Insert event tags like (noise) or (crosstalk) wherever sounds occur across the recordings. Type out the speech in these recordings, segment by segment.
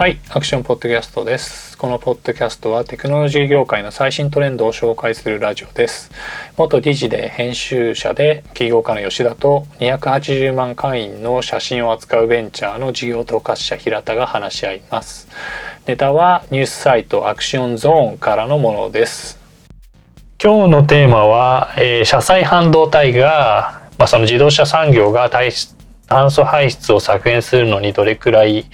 はい、アクションポッドキャストです。このポッドキャストはテクノロジー業界の最新トレンドを紹介するラジオです。元理事で編集者で起業家の吉田と280万会員の写真を扱うベンチャーの事業統括者平田が話し合います。ネタはニュースサイトアクションゾーンからのものです。今日のテーマは、えー車載半導体が、まあ、その自動車産業が炭素排出を削減するのにどれくらい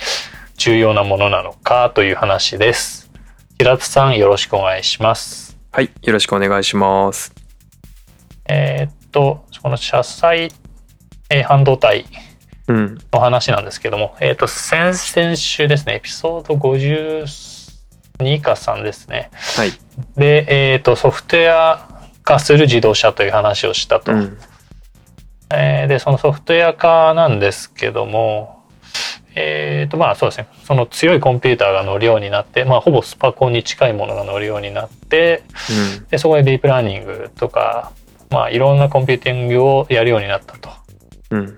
重要なものなのかという話です。平田さんよろしくお願いします。はい、よろしくお願いします。えーっと、この車載、えー半導体うん、の話なんですけども、えーっと、先々週ですね、エピソード52か3ですね。はい、で、えーっと、ソフトウェア化する自動車という話をしたと。うん、えーで、そのソフトウェア化なんですけども、えーと、まあそうですね、その強いコンピューターが乗るようになって、まあほぼスパコンに近いものが乗るようになって、で、そこでディープラーニングとか、まあいろんなコンピューティングをやるようになったと。うん、うん、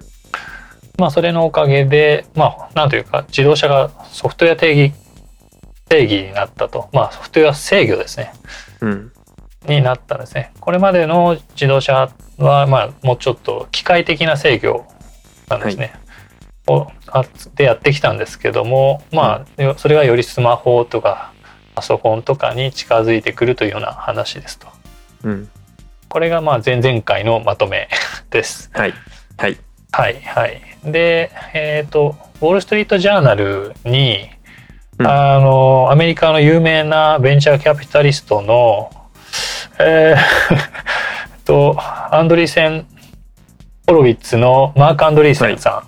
まあそれのおかげで、まあなんというか自動車がソフトウェア定義、定義になったと。まあソフトウェア制御ですね。うん、になったんですね。これまでの自動車は、まあ、もうちょっと機械的な制御なんですね。をあでやってきたんですけども、まあ、よそれがよりスマホとかパソコンとかに近づいてくるというような話ですと。うん、これがまあ前々回のまとめ (laughs) です。はい、はい、はいはい。で、えっ、と、ウォール・ストリート・ジャーナルに、うん。あの、アメリカの有名なベンチャーキャピタリストの、えー (laughs) と、アンドリーセン・ホロウィッツのマーク・アンドリーセンさうんん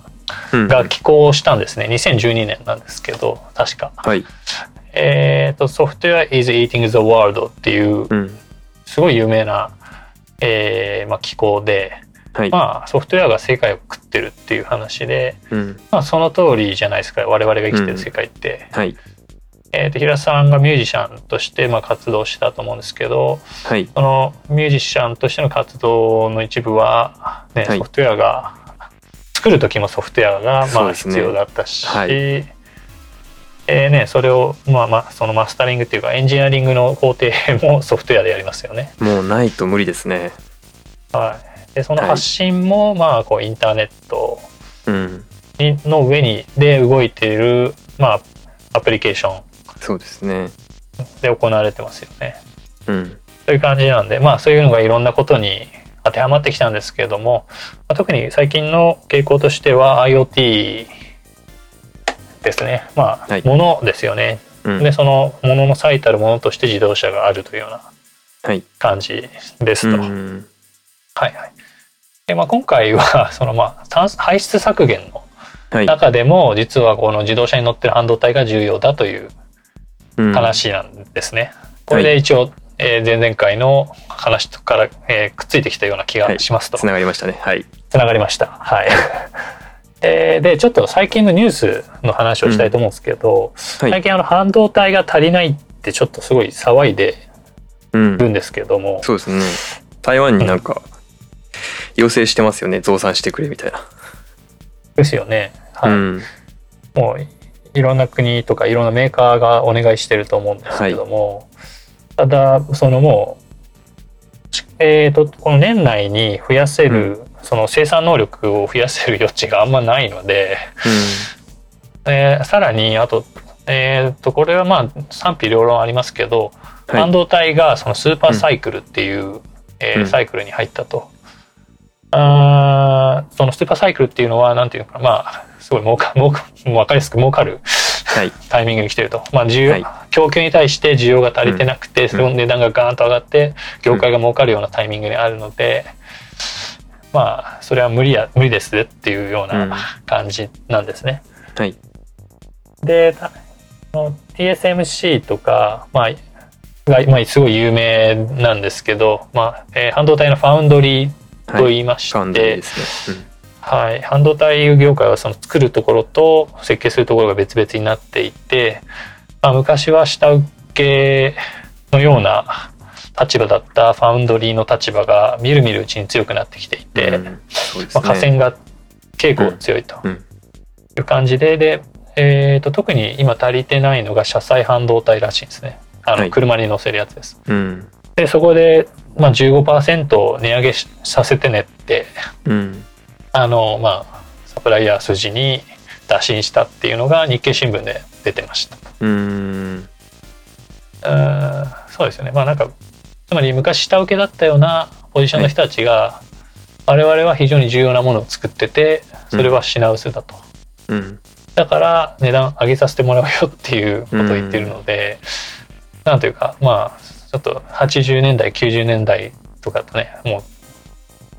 が寄稿したんですね。2012年なんですけど、確か。はい、えっ、と、ソフトウェア is eating the world っていう、うん、すごい有名な、えーまあ、寄稿で、はい、まあ、ソフトウェアが世界を食ってるっていう話で、うん、まあ、その通りじゃないですか。我々が生きてる世界って、はい、えーと平田さんがミュージシャンとしてまあ活動したと思うんですけどはい、そのミュージシャンとしての活動の一部は、ねはい。ソフトウェアが作る時もソフトウェアがまあ必要だったし、はいえーね、それを、まあ、まあそのマスタリングっていうかエンジニアリングの工程もソフトウェアでやりますよね。もうないと無理ですね。はい、でその発信も、まあこうインターネットの上にで動いている、まあ、アプリケーションそうですね。で行われてますよね。うん、そういう感じなんでまあそういうのがいろんなことに当てはまってきたんですけれども、まあ、特に最近の傾向としては IoT ですね。まあ、はい。ものですよね。うん、でそのものの最たるものとして自動車があるというようなはい、感じですと。うん、はいはい。でまあ、今回は (laughs) そのまあ排出削減のはい、中でも実はこの自動車に乗ってる半導体が重要だといううん、話なんですね。これで一応、えー前々回の話とから、えーくっついてきたような気がしますと、つながりましたね。はい、つながりました。はい。え (laughs) ーでちょっと最近のニュースの話をしたいと思うんですけど、はい最近あの半導体が足りないってちょっとすごい騒いでうんる、んですけども、そうですね。台湾になんか要請してますよね。増産してくれみたいな。ですよね。はいうん、もういろんな国とかいろんなメーカーがお願いしてると思うんですけども、ただそのもう、ちえー、とこの年内に増やせる、その生産能力を増やせる余地があんまないので、えーさらにあと,、えー、とこれはまあ賛否両論ありますけど、うん、はい、半導体がそのスーパーサイクルっていう、えーうん。サイクルに入ったと。あーそのスーパーサイクルっていうのはなんていうのかな。まあすごい儲か儲か分かりやすく儲かるはい、タイミングに来てると、まあ需要はい。供給に対して需要が足りてなくて、その値段がガーンと上がって業界が儲かるようなタイミングにあるので、まあそれは無理や無理ですっていうよううん。な感じなんですね。はい、で TSMC とか、まあがまあ、すごい有名なんですけど、まあえー半導体のファウンドリーとはい、言いまして、ファンドリーですね。はい、半導体業界はその作るところと設計するところが別々になっていて、まあ、昔は下請けのような立場だったファウンドリーの立場がみるみるうちに強くなってきていて、うん。そうですまあ、ね。河川が傾向強いとうん。いう感じで、で、えー、と特に今足りてないのが車載半導体らしいんですね。あのはい。車に乗せるやつです、うん。でそこで、まあ、15%値上げしさせてねってうんあのまあサプライヤー筋に打診したっていうのが日経新聞で出てました。うん。うーんそうですよね。まあなんかつまり昔下請けだったようなポジションの人たちが、我々は非常に重要なものを作っててそれは品薄だと、うん。だから値段上げさせてもらうよっていうことを言ってるので、なんというかまあちょっと80年代90年代とかとねもう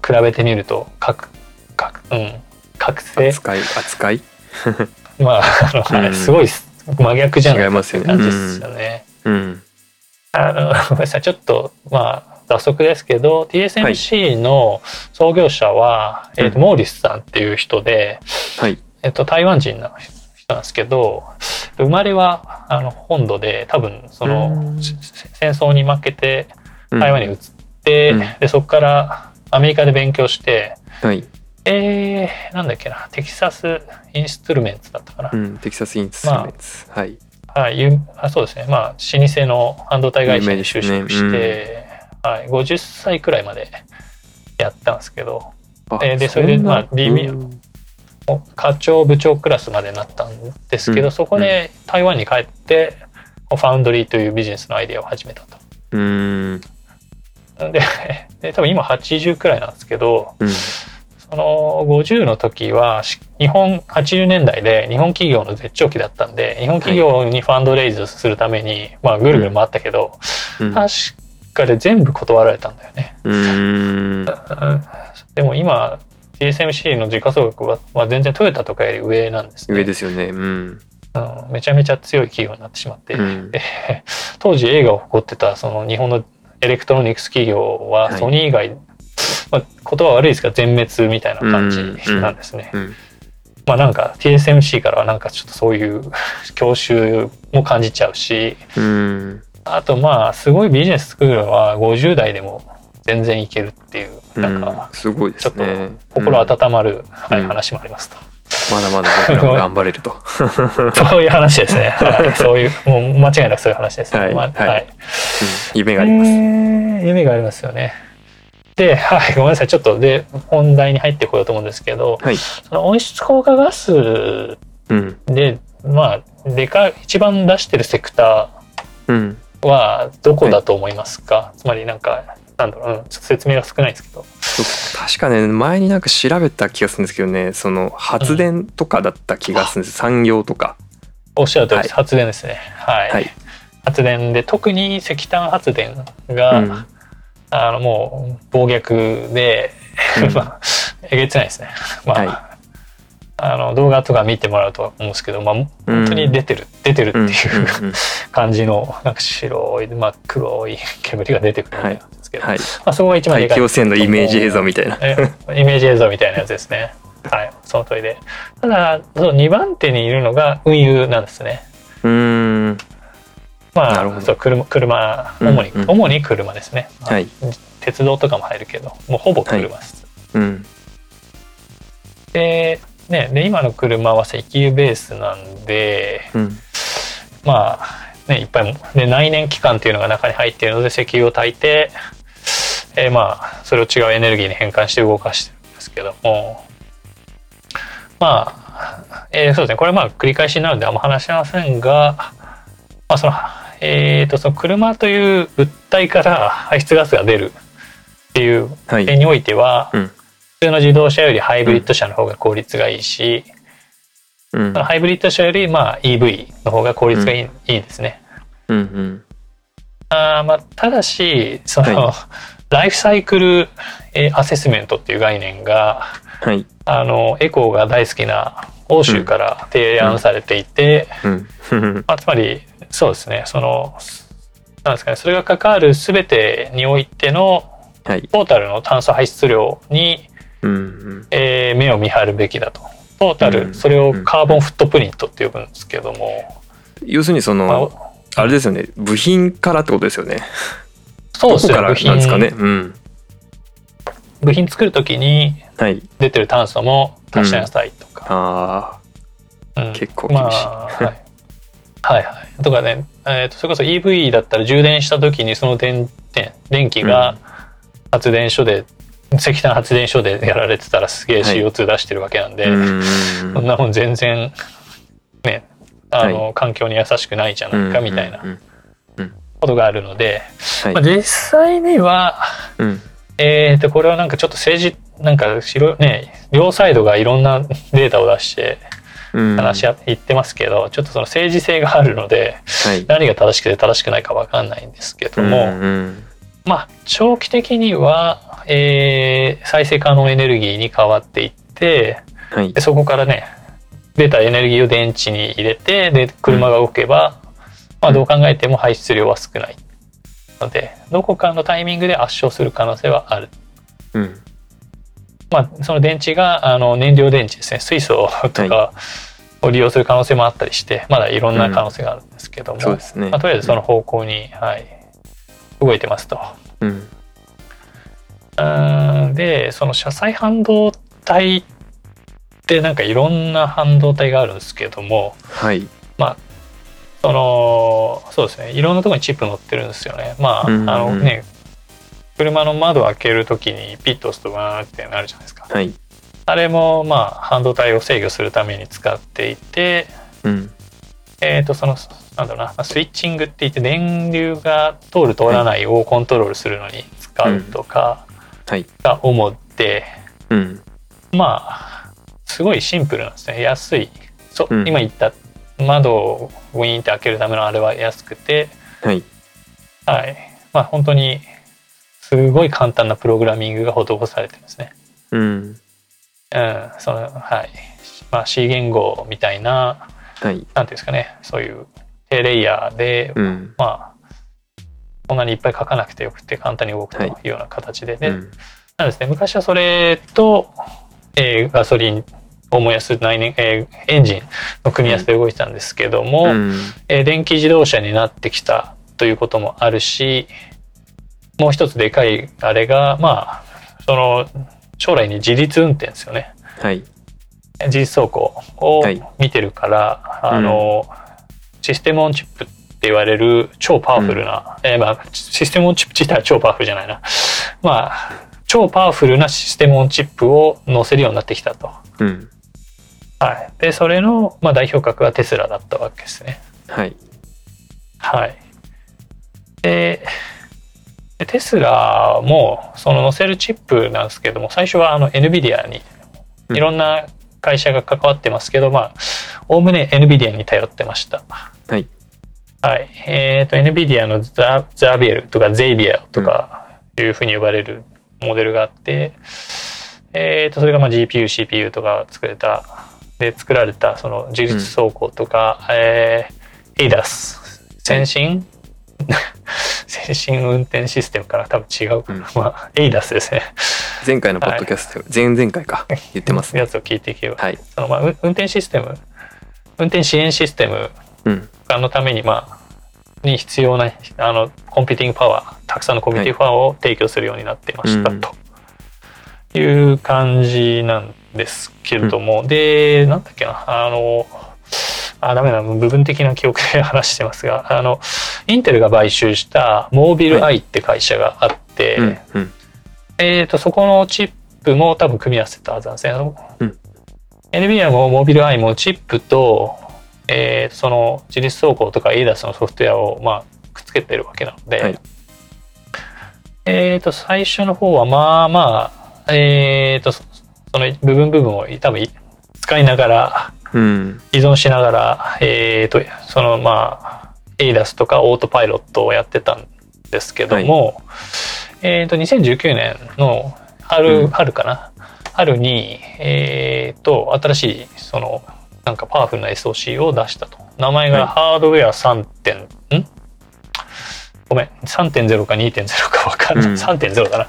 比べてみると覚覚うん。覚醒。扱い扱い？(laughs) まああの、はいうん。すごい真逆じゃない違いますよね。感じですよね。うん。あのごめんなさい。ちょっとまあ早速ですけど TSMC の創業者は、えーとうん。モーリスさんっていう人で、はい。えっと、台湾人の人なんですけど生まれはあの本土で多分その戦争に負けてうん。台湾に移って、うん。でそこからアメリカで勉強してはいえー、なんだっけな。テキサス・インストゥルメンツだったかな、うんテキサスインストゥルメンツ。はい。はい、ゆあそうですね。まあ老舗の半導体会社に就職し有名て、はい、50歳くらいまでやったんですけどあえーでそれでまあ微妙うん。課長部長クラスまでなったんですけど、うん。そこで台湾に帰ってファウンドリーというビジネスのアイデアを始めたと。うん。で (laughs) で多分今80くらいなんですけどうんその50の時はし日本80年代で日本企業の絶頂期だったんで日本企業にファンドレイズするために、まあぐるぐる回ったけど、うん。確かで全部断られたんだよね。(laughs) でも今 TSMC の時価総額は、まあ、全然トヨタとかより上なんですね。上ですよね。うん。うん。めちゃめちゃ強い企業になってしまって、うん。で当時栄華を誇ってたその日本のエレクトロニクス企業ははい。ソニー以外、まあ、言葉悪いですが全滅みたいな感じなんですね。うんまあなんか TSMC からはなんかちょっとそういう郷愁も感じちゃうしうんあとまあすごいビジネス作るのは50代でも全然いけるっていうなんかすごいでちょっとすね心うん温まる、話もありますと。まだまだ僕らも頑張れると (laughs) そういう話ですね。(laughs) はい、そういう、もう間違いなくそういう話ですね。はいまあはいうん夢がありますえー夢がありますよね。で、(laughs) はい、ごめんなさい。ちょっとで、本題に入ってこようと思うんですけど、はいその温室効果ガスうんで、まあ、でか、一番出してるセクタうんーはどこだと思いますか、つまりなんか、なんだろう、うん、ちょっと説明が少ないんですけど。確かね前になんか調べた気がするんですけどねその発電とかだった気がするんです、産業とかおっしゃる通りです。は発電ですね。はい。はい発電で、特に石炭発電が、うんあのもう暴虐で、うん (laughs) まあえげつないですね。(laughs) まあ、はいあの動画とか見てもらうと思うんですけど、まあ本当に出てる、出てるってうんいううんうん (laughs) 感じのなんか白い真っ黒い煙が出てくるんですけど、はいまあそこが一番で大かい。気汚染のイメージ映像みたいなえイメージ映像みたいなやつですね。はい、その通りで。ただ、その2番手にいるのが運輸なんですね。うーんまあ、そう車、車、うん主に、うん主に車ですね。はい。鉄道とかも入るけど、もうほぼ車です。うん。で、ね、で、今の車は石油ベースなんで、うん。まあ、ね、いっぱい、で、内燃機関っていうのが中に入っているので、石油を焚いて、えーまあ、それを違うエネルギーに変換して動かしてるんですけども、まあ、えーそうですね、これはまあ繰り返しになるのであんま話しませんが、まあ、その、えーと、その車という物体から排出ガスが出るっていうはい。点においては、うん。普通の自動車よりハイブリッド車の方が効率がいいし、うん。ハイブリッド車よりまあ EV の方が効率がいい,、いいですね。うんうん。あーまあ、ただしその、はライフサイクルえーアセスメントっていう概念がはい。あのエコーが大好きな欧州から提案されていて、うん。まあ、つまりそうですね。そのなんですかね。それが関わる全てにおいてのはい。トータルの炭素排出量に、うんうん。えー目を見張るべきだと。トータうんルそれをカーボンフットプリントって呼ぶんですけども、要するにそまあのあれですよね。部品からってことですよね。そうですね。部なんですかね。品うん。部品作る時にはい。出てる炭素も足しなさいとか、あうん。結構厳しい。まあはい、はいはいとかね、えーとそれこそ EV だったら充電した時にその電電電気が発電所で、石炭発電所でやられてたらすげえはい。CO2 出してるわけなんで、うんそんなもん全然ねあの、環境に優しくないじゃないかみたいなうん。ことがあるので、はい。まあ、実際にはうん。えー、とこれはなんかちょっと政治なんか白ね両サイドがいろんなデータを出してうん話し合って言ってますけど、ちょっとその政治性があるのではい。何が正しくて正しくないか分かんないんですけども、うんうん。まあ長期的には、えー再生可能エネルギーに変わっていってはい。でそこからね出たエネルギーを電池に入れてで車が動けば、まあ、どう考えても排出量は少ないのでどこかのタイミングで圧勝する可能性はある。うんまあ、その電池があの燃料電池ですね。水素とかを利用する可能性もあったりしてまだいろんな可能性があるんですけども、そうですね。まあ、とりあえずその方向に、はい、動いてますと。うん。うんでその車載半導体ってなんかいろんな半導体があるんですけどもはい。そのそうですね。いろんなところにチップ載ってるんですよね。まあ、あのね車の窓開けるときにピッと押すとわーってなるじゃないですか。はい。あれもまあ半導体を制御するために使っていて、うん。えー、とそのなんだろうなまあスイッチングって言って電流が通る通らないをコントロールするのに使うとかはい。が主で、うん。まあすごいシンプルなんですね。安い。そ、うん。今言った窓をウィーンって開けるためのあれは安くて。はい。はい。まあ本当にすごい簡単なプログラミングが施されてるんですね。うん。うん、そのはい。まあ C 言語みたいなはい。なんていうんですかね。そういう低レイヤーで、うん。まあこんなにいっぱい書かなくてよくて簡単に動くとい。うような形で、でうん。なんですね。昔はそれと、えーガソリンを燃やす内燃、えーエンジンの組み合わせで動いてたんですけども、うんえー電気自動車になってきたということもあるしもう一つでかいあれがまあその将来に自律運転ですよね。はい自律走行をはい見てるから、あの、システムオンチップって言われる超パワフルな、えーまあ、システムオンチップ自体は超パワフルじゃないな。まあ、超パワフルなシステムオンチップを載せるようになってきたと。うんはい。で、それの、まあ、代表格がテスラだったわけですね。はいはい。で、でテスラも、その載せるチップなんですけども、最初はあの NVIDIA にうん。いろんな会社が関わってますけど、まあ、おおむね NVIDIA に頼ってました。はい。はい。えっ、と、NVIDIA のザザビエルとかゼイビアとかいうふうに呼ばれるモデルがあって、えっ、と、それがまあ GPU、CPU とか作れた、で作られたその自律走行とか、えー、ADAS、先進、(laughs) 先進運転システムから多分違うかな。うん。まあ、ADAS ですね。前回のポッドキャスト前々回か。言ってますね。やつを聞いていけば。はい。そのまあ、運運転システム、運転支援システムうん。のために、まあ、に必要なあのコンピューティングパワーたくさんのコンピューティングパワーを提供するようになっていました、うん。という感じなんですけれども、でなんだっけな。あのあダメだ。部分的な記憶で話してますがあのインテルが買収したモービルアイって会社があって、うんうん。えー、とそこのチップも多分組み合わせたはずなんですね。うん。NVIDIA もモビルアイもチップと、えー、その自律走行とか ADAS のソフトウェアを、まあ、くっつけてるわけなので、はい。えー、と最初の方はまあまあ、えー、とそその部分部分を多分使いながらうん依存しながら、えー、とそのまあ ADAS とかオートパイロットをやってたんですけども、えー、と2019年の春,、うん。春かな？春に、えー、と新しいそのなんかパワフルな SOC を出したと。名前がはい。ハードウェア3点、んごめん。3.0か2.0か分かんない、うん。3.0だな。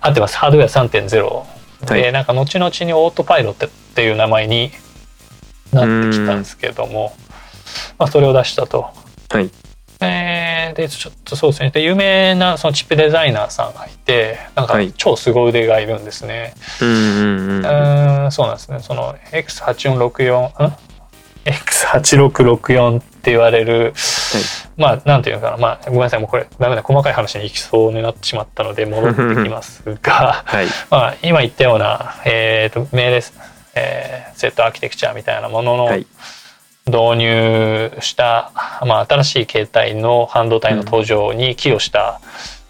合ってます。ハードウェア3.0で、はい。なんか後々にオートパイロットっていう名前になってきたんですけども、まあ、それを出したと。はい。えーでちょっとそうですね。で有名なそのチップデザイナーさんがいてなんかはい。超凄腕がいるんですね。うんうんうんそうなんですね。その X8464 ん X8664 って言われる、まあなんていうのかな。まあごめんなさい。もうこれダメだ。細かい話に行きそうになってしまったので戻ってきますが。(laughs) はい。まあ今言ったような、えー、と命令、えーセットアーキテクチャみたいなもののはい。導入した、まあ、新しい形態の半導体の登場に寄与した、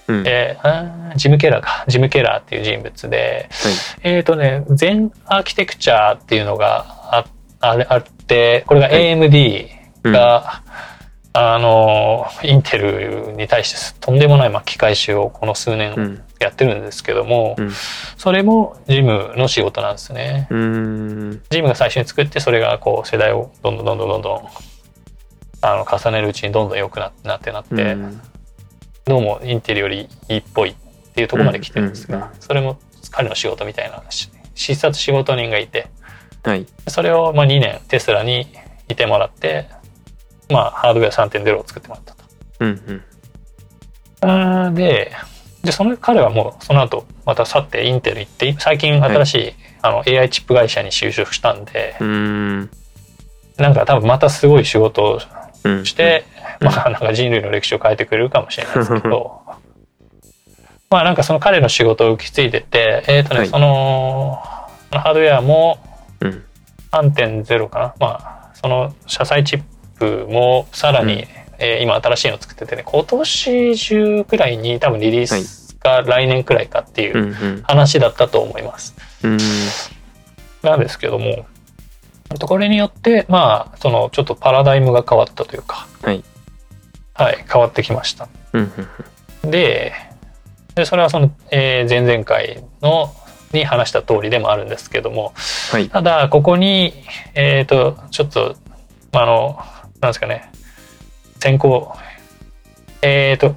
うん。はいえージム・ケラーか。ジム・ケラーっていう人物でえっ、とね全アーキテクチャっていうのがああれあってこれがはい。AMD が、あのインテルに対してとんでもない巻き返しをこの数う年んやってるんですけども、うん。それもジムの仕事なんですね。ジムが最初に作ってそれがこう世代をどんどんどんどんどんどんあの重ねるうちにどんどん良くななってなって、うん。どうもインテルよりいいっぽいっていうところまで来てるんですが、それも彼の仕事みたいなし視察仕事人がいて。はい。それをまあ2年テスラにいてもらって、まあ、ハードウェア3.0を作ってもらったと。うんうん。ででその彼はもうその後また去ってインテル行って最近新しい、あの AI チップ会社に就職したんでうーん。なんか多分またすごい仕事をうん。して、まあなんか人類の歴史を変えてくれるかもしれないですけど。(laughs) まあなんかその彼の仕事を受け継いでてえっ、とね、はい。そのハードウェアもうん。3.0かな。まあその車載チップもさらに、うんえー今新しいの作っててね今年中くらいに多分リリースが来年くらいかっていう話だったと思います。うん。なんですけどもこれによってまあそのちょっとパラダイムが変わったというかはい。はい変わってきました。うんうんででそれはその、えー前々回のに話した通りでもあるんですけどもはい。ただここにえっ、とちょっとまああのなんですかね先行。えっ、と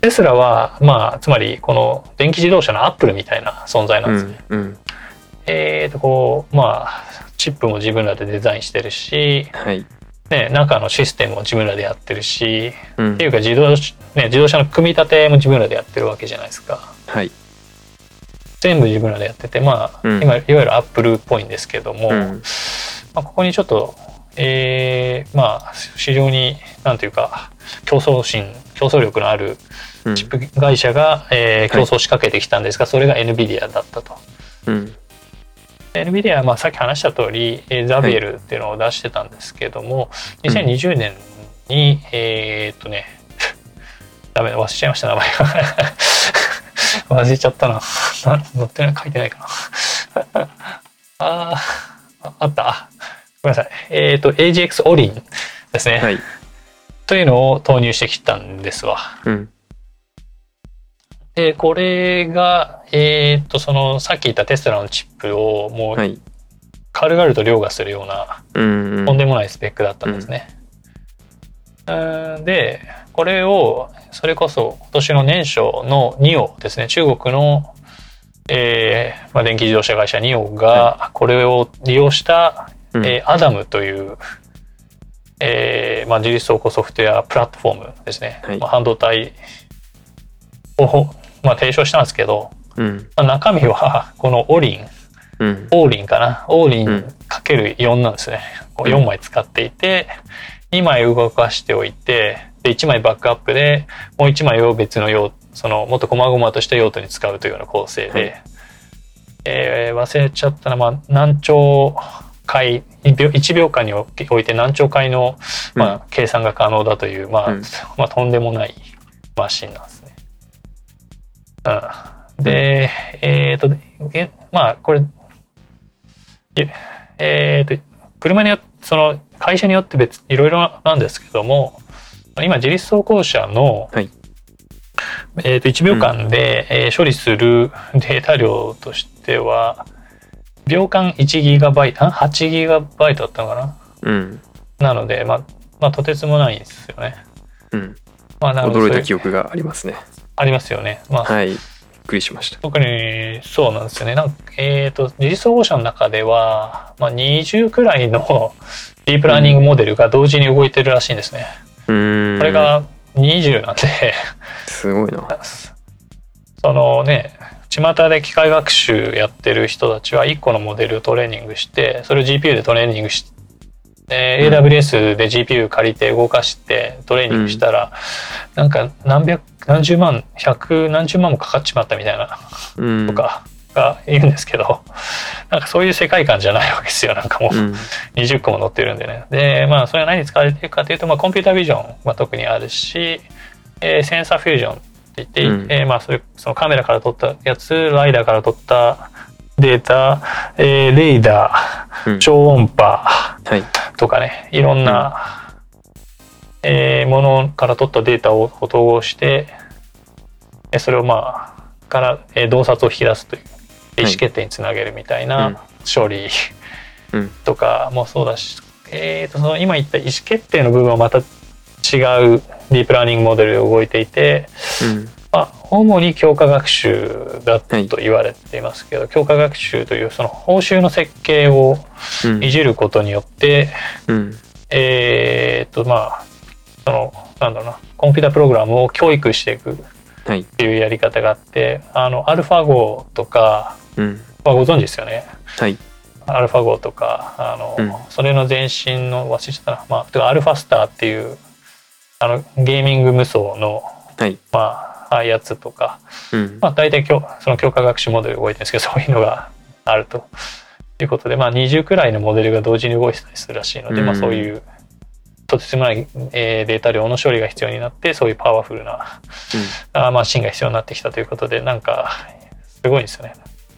テスラはまあつまりこの電気自動車のアップルみたいな存在なんうですね。んうん。えーとこうまあチップも自分らでデザインしてるし、はい。ね、中のシステムも自分らでやってるしうん。っていうか自動,、ね、自動車の組み立ても自分らでやってるわけじゃないですか。はい。全部自分らでやっててまあ、うん。今いわゆるアップルっぽいんですけども、うん。まあ、ここにちょっとえーまあ市場になんていうか競争心競争力のあるうん。チップ会社が、えー競争を仕掛けてきたんですが、それが NVIDIA だったと。うん。で NVIDIA はまあさっき話した通り、えーザビエルっていうのを出してたんですけども、2020年に、えーっとね (laughs) ダメだ忘れちゃいました名前が。(laughs) 忘れちゃったな。(laughs) な載ってない書いてないかな。あーああった。あごめんなさい。えーっと AGX オリンですね、はい。というのを投入してきたんですわ。うん。でこれがえーっとそのさっき言ったテスラのチップをもうはい。軽々と凌駕するようなとんでもないスペックだったんですね。うん。でこれをそれこそ今年の年初のニオですね。中国の、えーまあ、電気自動車会社ニオがこれを利用した、うん。えーアダムという、えーまあ、自立走行ソフトウェアプラットフォームですね、はい。まあ、半導体を、まあ、提唱したんですけど、うん。まあ中身はこのオリンうん。オーリンかな？オーリうん。ンかける4なんですね。こううん。4枚使っていて、2枚動かしておいて、で、1枚バックアップで、もう1枚を別の用、その、もっと細々とした用途に使うというような構成で、はい。えー忘れちゃったな、まあ、何兆回、1秒間において何兆回の、まあ、計算が可能だという、まあ、うん。まあ、とんでもないマシンなんですね。うん、で、えっ、と、えまあ、これ、ええーと車によってその会社によって別いろいろなんですけども今自立走行車の、はい。えーと1秒間で、えー処理するデータ量としては秒間1ギガバイトあ8ギガバイトだったのかな？うん。なので、まあ、まあとてつもないんですよね。うん。まあ、驚いた記憶がありますね。ありますよね。まあ、はい。びっくりしました。特にそうなんですよね。なんかえっ、と、自立走行車の中では、まあ、20くらいのディープラーニングモデルが同時に動いてるらしいんですね。うーん。これが20なんで、すごいな。(laughs) そのね、巷で機械学習やってる人たちは1個のモデルをトレーニングして、それを GPU でトレーニングしで AWS で GPU 借りて動かしてトレーニングしたら、なんか何百何十万百何十万もかかっちまったみたいなうん。とかが言うんですけど、なんかそういう世界観じゃないわけですよなんかもう。うん。20個も載ってるんでね。でまあそれは何に使われてるかというと、まあ、コンピュータービジョンは特にあるし、えーセンサーフュージョンって言って、うん。えーまあ、それそのカメラから撮ったやつライダーから撮ったデータ、えーレーダーうん。超音波はい。とかねいろんな、えーものから取ったデータを統合してえーそれをまあから、えー洞察を引き出すという意思決定につなげるみたいうん。な処理うん。とかもそうだし、えーとその今言った意思決定の部分はまた違うディープラーニングモデルで動いていて、うん。まあ、主に強化学習だと言われていますけど、強化学習というその報酬の設計をうん。いじることによって、うん。えーっとまあそのなんだろうなコンピュータプログラムを教育していくっはい。ていうやり方があってあのアルファ号とか、うん。まあ、ご存知ですよね。はい。アルファ号とかあの、うん。それの前身の忘れちゃったな、まあ、アルファスターっていうあのゲーミング無双の、はい。まあ、ああいうやつとか、うん。まあ、大体きょその強化学習モデルが動いてるんですけど (laughs) そういうのがあると。いうことで、まあ、20くらいのモデルが同時に動いてたりするらしいので、うん。まあ、そういうとてつもない、えーデータ量の処理が必要になってそういうパワフルなあーマシンが必要になってきたということでなんかすごいんですよね。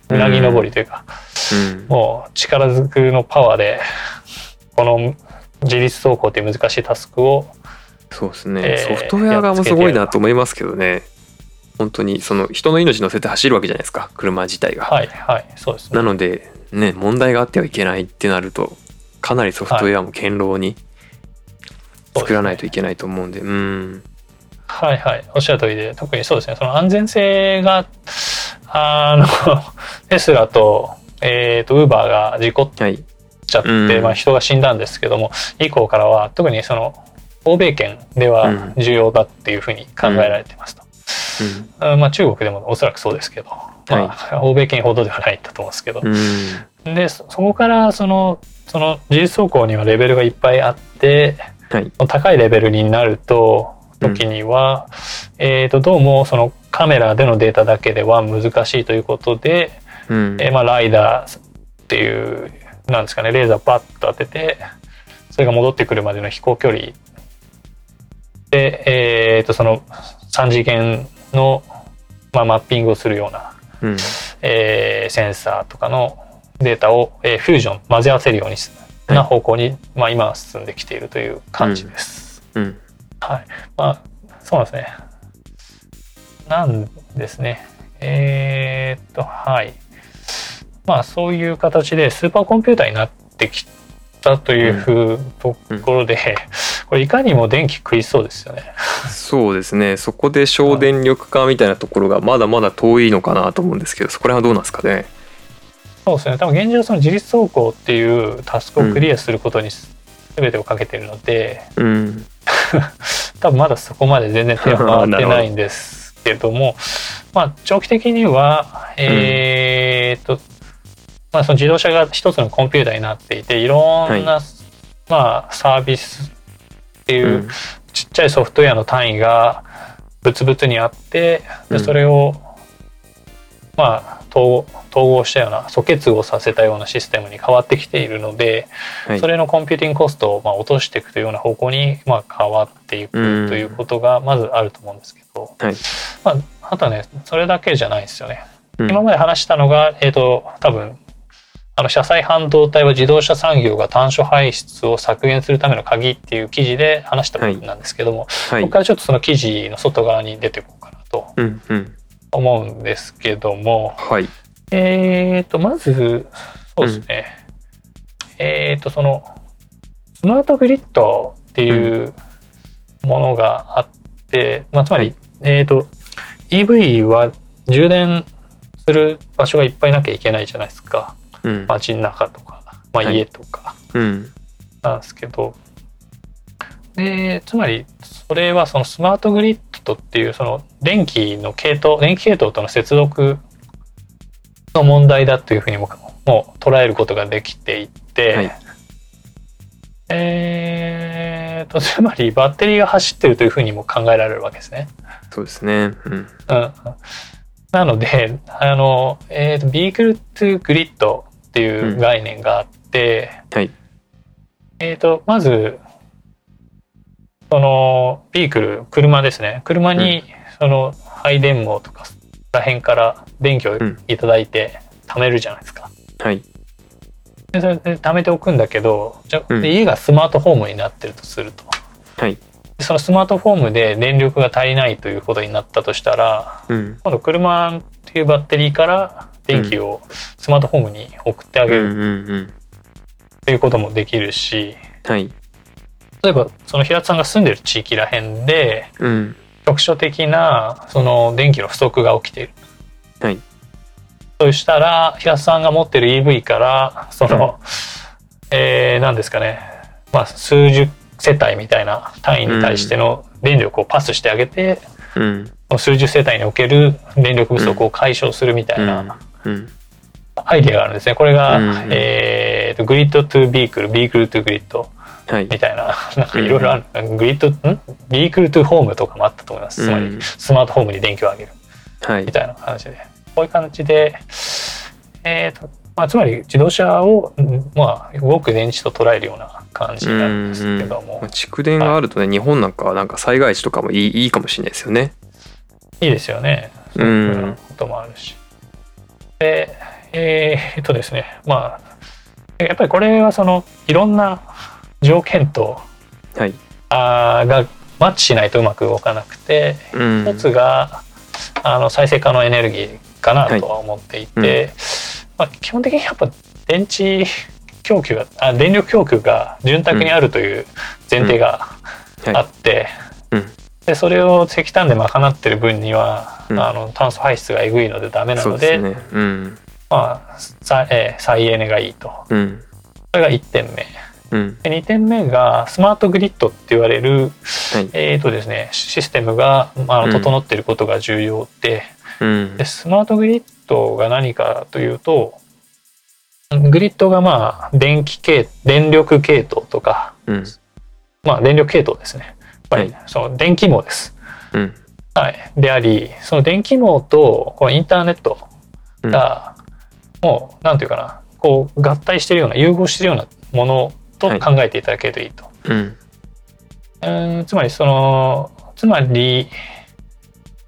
うなぎ登りというか、うん。もう力ずくのパワーでこの自立走行という難しいタスクをそうですね、えーソフトウェア側もすごいなと思いますけどね。本当にその人の命乗せて走るわけじゃないですか。車自体が、はいはいそうですね。なのでね問題があってはいけないってなるとかなりソフトウェアも堅牢に作らないといけないと思うんで。うん。はいはい。おっしゃる通りで特にそうですね。その安全性があの (laughs) テスラとえー、とウーバーが事故っはいちゃって、うん。まあ、人が死んだんですけども以降からは特にその欧米圏ではうん。重要だっていうふうに考えられてますと、うん。あまあ、中国でもおそらくそうですけど、まあ、欧米圏ほどではないんだと思うんですけど、うん。でそそこからそのその自律走行にはレベルがいっぱいあってはい。高いレベルになると時には、えー、とどうもそのカメラでのデータだけでは難しいということで、うん。えーまあ、ライダーっていうなんですかねレーザーパッと当ててそれが戻ってくるまでの飛行距離で、えー、とその3次元の、まあ、マッピングをするような、うんえーセンサーとかのデータを、えーフュージョン混ぜ合わせるようにな方向に、まあ、今は進んできているという感じです。うんはい。まあ、そうですね。なんですね。えーっと、はい。まあ、そういう形でスーパーコンピューターになってきたというふうところで、これいかにも電気食いそうですよね。そうですね。そこで省電力化みたいなところがまだまだ遠いのかなと思うんですけどそこら辺はどうなんですかね？そうですね。多分現状その自律走行っていうタスクをクリアすることに全てをかけているので、うん。(laughs) 多分まだそこまで全然手は回ってないんですけども (laughs) まあ長期的にはえーっと、まあその自動車が一つのコンピューターになっていていろんな、まあサービスっていううん。ちっちゃいソフトウェアの単位が物々にあってでうん。それをまあ統合統合したような素結合させたようなシステムに変わってきているので、はい。それのコンピューティングコストをまあ落としていくというような方向にまあ変わっていくうんということがまずあると思うんですけど、はい。まあ、あとはねそれだけじゃないですよね。うん。今まで話したのが、えー、と多分あの車載半導体は自動車産業が炭素排出を削減するための鍵っていう記事で話した部分なんですけども、はい。ここからちょっとその記事の外側に出ていこうかなとうんうん思うんですけども、はい。えー、とまずそうですね、えー、とそのスマートグリッドっていうものがあって、まあ、つまり、はい。えー、と EV は充電する場所がいっぱいなきゃいけないじゃないですかうん。街の中とか、まあ、はい。家とかうん。なんですけど、でつまりそれはそのスマートグリッドっていうその電気の系統電気系統との接続の問題だというふうにももう捉えることができていて、はい。えーとつまりバッテリーが走ってるというふうにも考えられるわけですね。そうですね。うん。うん、なのであの、えーと、 Vehicle to Grid っていう概念があって、はい。えーとまずそのビークル車ですね車にその配電網とから辺から電気をうんいただいて貯めるじゃないですか。はい。でそれで貯めておくんだけどじゃうんで家がスマートフォームになってるとするとはい。でそのスマートフォームで電力が足りないということになったとしたらうん。今度車っていうバッテリーから電気をスマートフォームに送ってあげるうんうんうん。っていうこともできるしはい。例えばその平田さんが住んでる地域ら辺でうん。局所的なその電気の不足が起きている。はい。そうしたら平田さんが持ってる EV からその、えー、何ですかね、まあ、数十世帯みたいな単位に対しての電力をパスしてあげて、うん。数十世帯における電力不足を解消するみたいなうん。アイデアがあるんですね。これが、うんえーと、 Grid to Vehicle、Vehicle to Grid はい。みたいな、(laughs) なんかいろいろある。グリッド、ん？ Vehicle to Home とかもあったと思います。つまり、うんスマートホームに電気をあげる。はいみ。たいな話でこういう感じで、えーとまあ、つまり自動車を、うんまあ、動く電池と捉えるような感じになるんですけども、まあ蓄電があるとね、日本なんかはなんか災害時とかもいいいいかもしれないですよね。いいですよねそういうこともあるし。でえー、とですねまあやっぱりこれはそのいろんな条件とはい。あーがマッチしないとうまく動かなくてうん。一つがあの再生可能エネルギーかなとは思っていて、はいまあ、基本的にやっぱ電池供給があ電力供給が潤沢にあるという前提があはって、うん。でそれを石炭で賄ってる分には、うんあの炭素排出がえぐいのでダメい。なのでね。うん。まあさえー再エネがいいとうん。それが1点目うん。で2点目がスマートグリッドって言われる、はい。えーとですね、システムが、まあ、うん整っていることが重要で,、うんで。スマートグリッドが何かというとグリッドがまあ電気系電力系統とか、うん。まあ、電力系統ですねやっぱり、はその電気網です、うん。はい、でありその電気網とこのインターネットうんがもうなんていうかなこう合体しているような融合しているようなものとはい考えていただけるといいと。うん。うんつまりそのつまり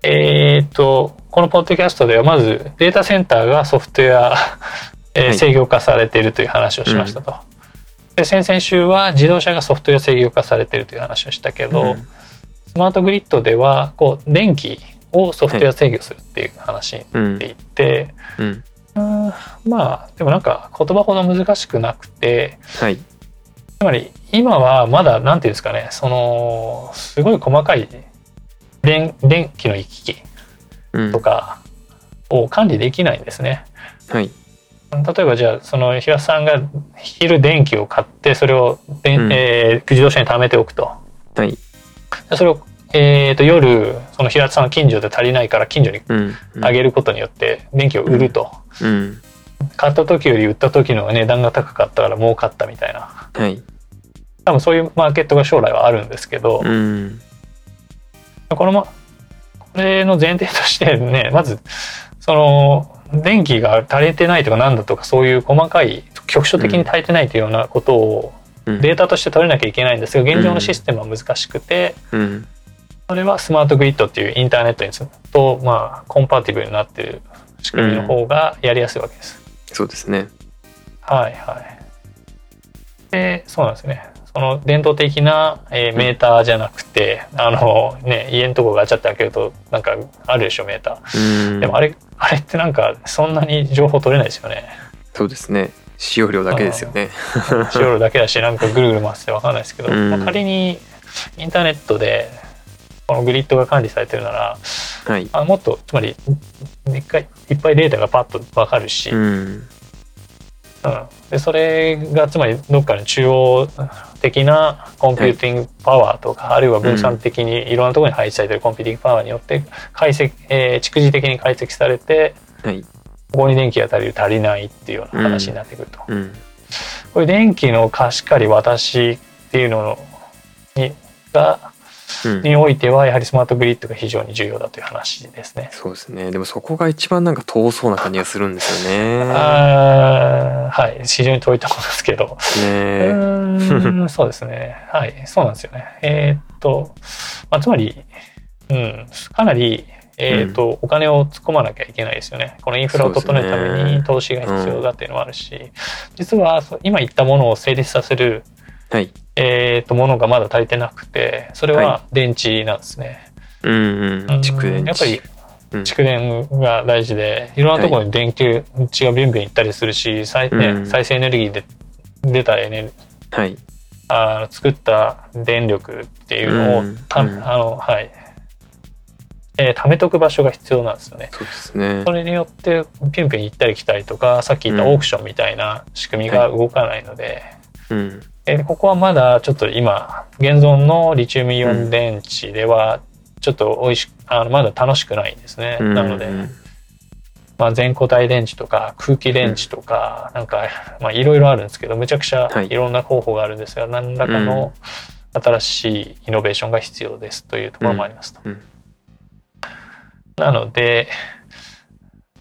えっ、とこのポッドキャストではまずデータセンターがソフトウェア、えーはい制御化されているという話をしましたと。で先々週は自動車がソフトウェア制御化されているという話をしたけど、うんスマートグリッドではこう電気をソフトウェア制御するっていう話にうんなっていて、うん。うんまあでもなんか言葉ほど難しくなくてはい。つまり今はまだなんていうんですかねそのすごい細かい電電気の行き来うんと。かを管理できないんですね。はい。例えばじゃあその平田さんが昼電気を買ってそれをで、うんえー自動車に貯めておくと。はい。でそれを、えー、と夜その平田さんの近所で足りないから近所にうん。あげることによって電気を売ると。うん。買った時より売った時の値段が高かったから儲かったみたいなはい。多分そういうマーケットが将来はあるんですけど、うん。このまこれの前提としてね (laughs) まずその電気が足りてないとかなんだとかそういう細かい局所的に足りてないというようなことをうん。データとして取れなきゃいけないんですが現状のシステムは難しくてうん。それはスマートグリッドっていうインターネットにつとまあコンパティブルになってる仕組みの方がやりやすいわけです。そうですね。はいはい。でそうなんですね。その伝統的な、えーメーターじゃなくて、あのね家のとこガチャって開けるとなんかあるでしょメーター。うん。でもあれあれってなんかそんなに情報取れないですよね。そうですね。使用量だけですよね。使用量だけだしなんかぐるぐる回してわかんないですけど、うんまあ仮にインターネットでこのグリッドが管理されてるならはい。あもっとつまり一回いっぱいデータがパッとわかるし、うん。うん、でそれがつまりどっかの中央的なコンピューティングパワーとか、あるいは分散的にいろんなところに配置されてるコンピューティングパワーによって解析、えー逐次的に解析されてはい。ここに電気が足りる足りないっていうような話になってくると、うん。これ電気の貸し借り渡しっていうのにがうんにおいてはやはりスマートグリッドが非常に重要だという話ですね。そうですねでもそこが一番なんか遠そうな感じがするんですよねあーはい非常に遠いところですけど。うねそうですね。はい、そうなんですよね。えーっと、まあ、つまり、うん、かなり、えーっと、お金を突っ込まなきゃいけないですよね。このインフラを整えるために投資が必要だっていうのもあるし、実はそう今言ったものを成立させる、はい。えーっと、ものがまだ足りてなくて、それはは電池なんですね。うんうん。蓄電池。やっぱりうん。蓄電が大事で、いろんなところに電球値がビュンビュンいったりするし、再ねうん。再生エネルギーで出たエネルはい。あの作った電力っていうのを、うん。たうん。あのはい、えー貯めとく場所が必要なんですよね。そうですね。それによってピュンピュン行ったり来たりとかさっき言ったオークションみたいな仕組みが動かないので、うん。えーここはまだちょっと今現存のリチウムイオン電池ではちょっとおいしあのまだ楽しくないんですね。うん。なので、まあ、全固体電池とか空気電池とか、なんかまあいろいろあるんですけどむちゃくちゃはい。いろんな方法があるんですが、何らかの新しいイノベーションが必要ですというところもありますと。うんなので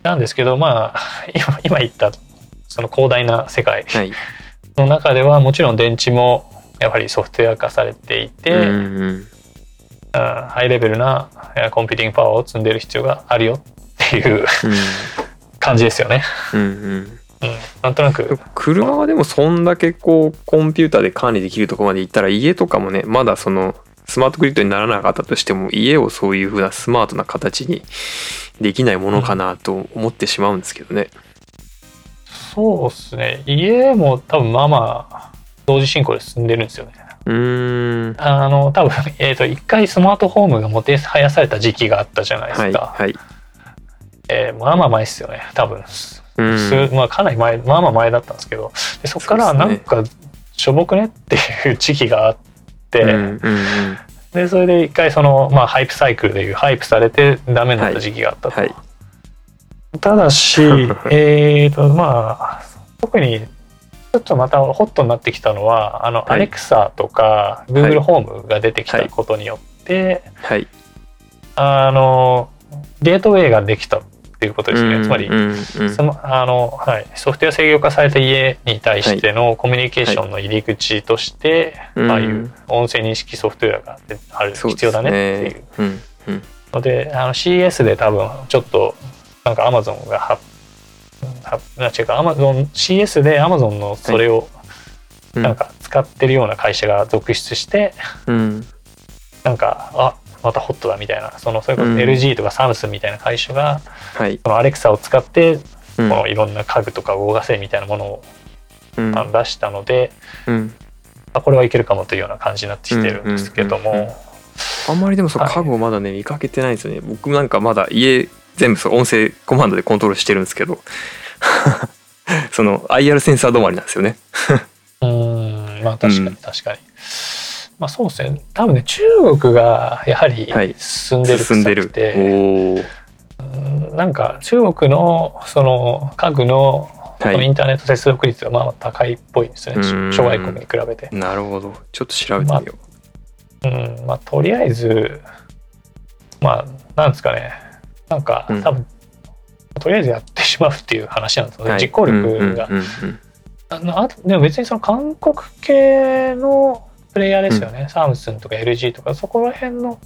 なんですけどまあ (laughs) 今今言ったその広大な世界はい。の中ではもちろん電池もやはりソフトウェア化されていて、うんうんうん。ハイレベルなえーコンピューティングパワーを積んでる必要があるよっていう感じですよね。うんうん。うん、なんとなく。車はでもそんだけこうコンピューターで管理できるところまで行ったら家とかもねまだそのスマートグリッドにならなかったとしても家をそういう風なスマートな形にできないものかなと思ってしまうんですけどね。そうですね。家も多分まあまあ同時進行で進んでるんですよね。うーん。あの多分、えー、と一回スマートホームがもてはやされた時期があったじゃないですはいか、はい。えーまあまあ前ですよね多分、うん。すまあ、かなり前まあまあ前だったんですけど。でそこからなんかしょぼくねっていう時期があって、でそれで一回その、まあ、ハイプサイクルでいうハイプされてダメになった時期があったと。はい。ただし (laughs) えーとまあ特にちょっとまたホットになってきたのはあの、はい。アレクサとか Google ホームが出てきたことによって、はい。あのゲートウェイができたっていうことですね、つまり、そのあのはい、ソフトウェア制御化された家に対してのコミュニケーションの入り口として、うん。ああいう音声認識ソフトウェアがある必要だねっていう。ですねうんうん。のであの CS で多分ちょっとなんか Amazon がははな違うか Amazon CS で Amazon のそれをうん。なんか使ってるような会社が続出して、うん。なんかあまたホットだみたいなそのそれこそうん。LG とかサムスンみたいな会社がはい。このアレクサを使ってうん。このいろんな家具とか動かせみたいなものをうん。あの出したので、うん。あこれはいけるかもというような感じになってきてるんですけども、うんうんうんあんまりでもそうはい。家具をまだね見かけてないんですよね。僕なんかまだ家全部そう音声コマンドでコントロールしてるんですけど。(laughs) その IR センサー止まりなんですよね。うーんまあ確かうん。に確かに、まあそうですね。多分ね中国がやはりはい。進んでるくて、おおうんなんか中国のその家具のインターネット接続率がまあ高いっぽいですね、うん。諸外国に比べて。なるほど。ちょっと調べてみよう。ん。まあ、とりあえずまあなんですかね。なんかうん。多分、とりあえずやってしまうっていう話なんですよう、ね、はい。実行力が。あのあとでも別にその韓国系のプレイヤーですよね、サムスンとか LG とかそこら辺の